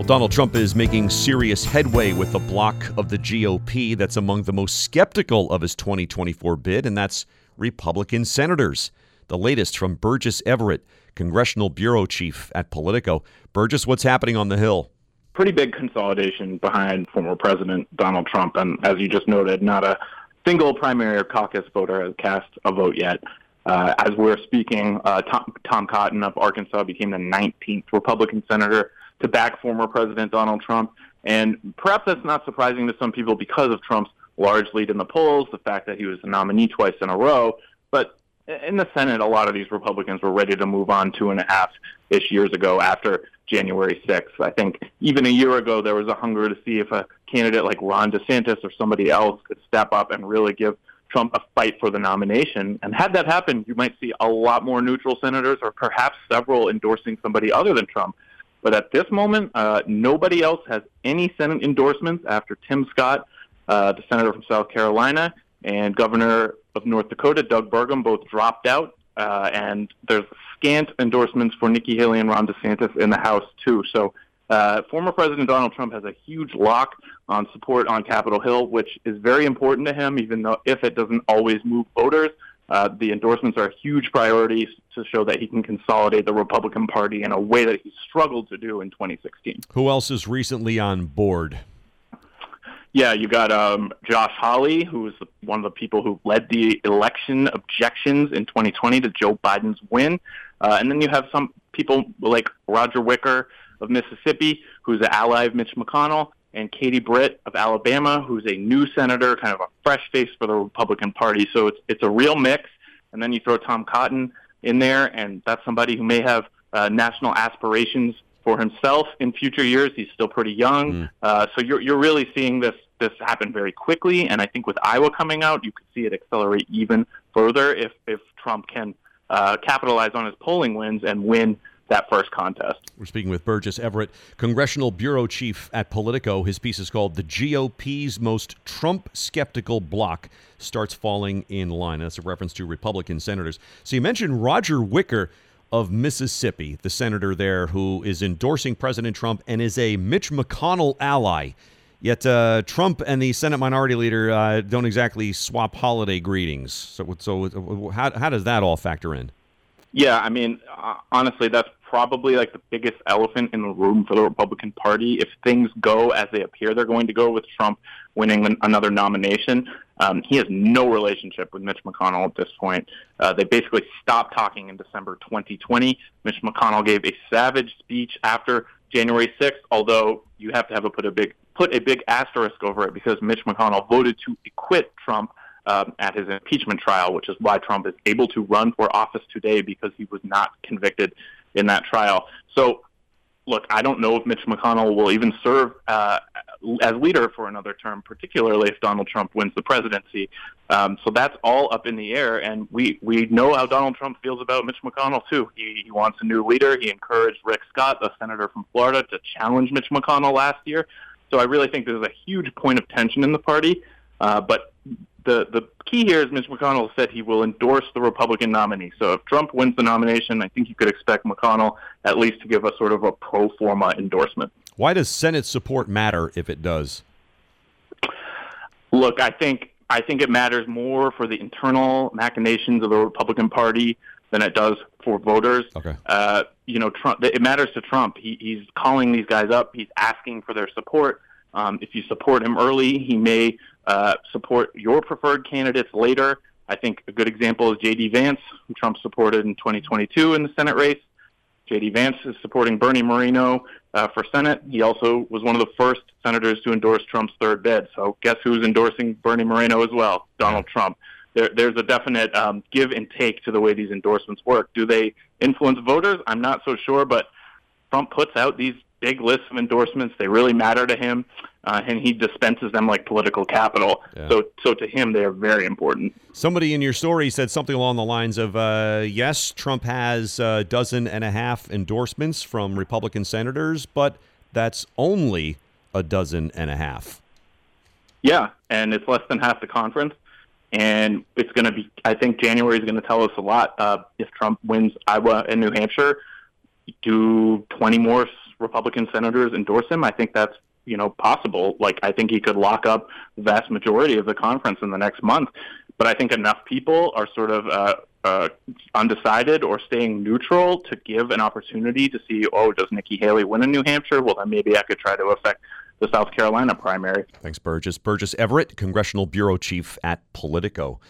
Well, Donald Trump is making serious headway with the bloc of the GOP that's among the most skeptical of his 2024 bid, and that's Republican senators. The latest from Burgess Everett, Congressional Bureau Chief at Politico. Burgess, what's happening on the Hill? Pretty big consolidation behind former President Donald Trump, and as you just noted, not a single primary or caucus voter has cast a vote yet. Uh, as we're speaking, uh, Tom, Tom Cotton of Arkansas became the 19th Republican senator to back former President Donald Trump. And perhaps that's not surprising to some people because of Trump's large lead in the polls, the fact that he was a nominee twice in a row. But in the Senate, a lot of these Republicans were ready to move on two and a half ish years ago after January 6th. I think even a year ago, there was a hunger to see if a candidate like Ron DeSantis or somebody else could step up and really give Trump a fight for the nomination. And had that happened, you might see a lot more neutral senators or perhaps several endorsing somebody other than Trump. But at this moment, uh, nobody else has any Senate endorsements after Tim Scott, uh, the senator from South Carolina, and Governor of North Dakota, Doug Burgum, both dropped out. Uh, and there's scant endorsements for Nikki Haley and Ron DeSantis in the House, too. So uh, former President Donald Trump has a huge lock on support on Capitol Hill, which is very important to him, even though if it doesn't always move voters. Uh, the endorsements are a huge priority to show that he can consolidate the Republican Party in a way that he struggled to do in 2016. Who else is recently on board? Yeah, you got um, Josh Hawley, who was one of the people who led the election objections in 2020 to Joe Biden's win. Uh, and then you have some people like Roger Wicker of Mississippi, who's an ally of Mitch McConnell, and Katie Britt of Alabama, who's a new senator, kind of a fresh face for the Republican Party. So it's it's a real mix. And then you throw Tom Cotton in there, and that's somebody who may have uh, national aspirations for himself in future years. He's still pretty young, mm. uh, so you're you're really seeing this this happen very quickly. And I think with Iowa coming out, you could see it accelerate even further if if Trump can uh, capitalize on his polling wins and win that first contest. We're speaking with Burgess Everett, Congressional Bureau Chief at Politico. His piece is called The GOP's Most Trump Skeptical Bloc Starts Falling in Line. That's a reference to Republican senators. So you mentioned Roger Wicker of Mississippi, the senator there who is endorsing President Trump and is a Mitch McConnell ally. Yet uh, Trump and the Senate Minority Leader uh, don't exactly swap holiday greetings. So, so how, how does that all factor in? Yeah, I mean, uh, honestly, that's probably like the biggest elephant in the room for the Republican Party. If things go as they appear they're going to go with Trump winning another nomination, um, he has no relationship with Mitch McConnell at this point. Uh, they basically stopped talking in December 2020. Mitch McConnell gave a savage speech after January 6th, although you have to have a put a big put a big asterisk over it because Mitch McConnell voted to acquit Trump um, at his impeachment trial, which is why Trump is able to run for office today because he was not convicted in that trial. So, look, I don't know if Mitch McConnell will even serve uh, as leader for another term, particularly if Donald Trump wins the presidency. Um, so that's all up in the air, and we we know how Donald Trump feels about Mitch McConnell too. He, he wants a new leader. He encouraged Rick Scott, the senator from Florida, to challenge Mitch McConnell last year. So I really think there's a huge point of tension in the party. Uh, but the the key here is Mitch McConnell said he will endorse the Republican nominee. So if Trump wins the nomination, I think you could expect McConnell at least to give a sort of a pro forma endorsement. Why does Senate support matter if it does? Look, I think I think it matters more for the internal machinations of the Republican Party than it does for voters. Okay. Uh, you know, Trump. It matters to Trump. He, he's calling these guys up. He's asking for their support. Um, if you support him early, he may uh, support your preferred candidates later. I think a good example is J.D. Vance, who Trump supported in 2022 in the Senate race. J.D. Vance is supporting Bernie Moreno uh, for Senate. He also was one of the first senators to endorse Trump's third bid. So guess who's endorsing Bernie Moreno as well? Donald Trump. There, there's a definite um, give and take to the way these endorsements work. Do they influence voters? I'm not so sure, but Trump puts out these big lists of endorsements. They really matter to him, uh, and he dispenses them like political capital. Yeah. So, so to him, they are very important. Somebody in your story said something along the lines of, uh, "Yes, Trump has a dozen and a half endorsements from Republican senators, but that's only a dozen and a half." Yeah, and it's less than half the conference. And it's going to be, I think January is going to tell us a lot. Uh, if Trump wins Iowa and New Hampshire, do 20 more Republican senators endorse him, I think that's you know possible. Like I think he could lock up the vast majority of the conference in the next month. But I think enough people are sort of uh, uh, undecided or staying neutral to give an opportunity to see, oh, does Nikki Haley win in New Hampshire? Well, then maybe I could try to affect the South Carolina primary. Thanks, Burgess. Burgess Everett, Congressional Bureau Chief at Politico.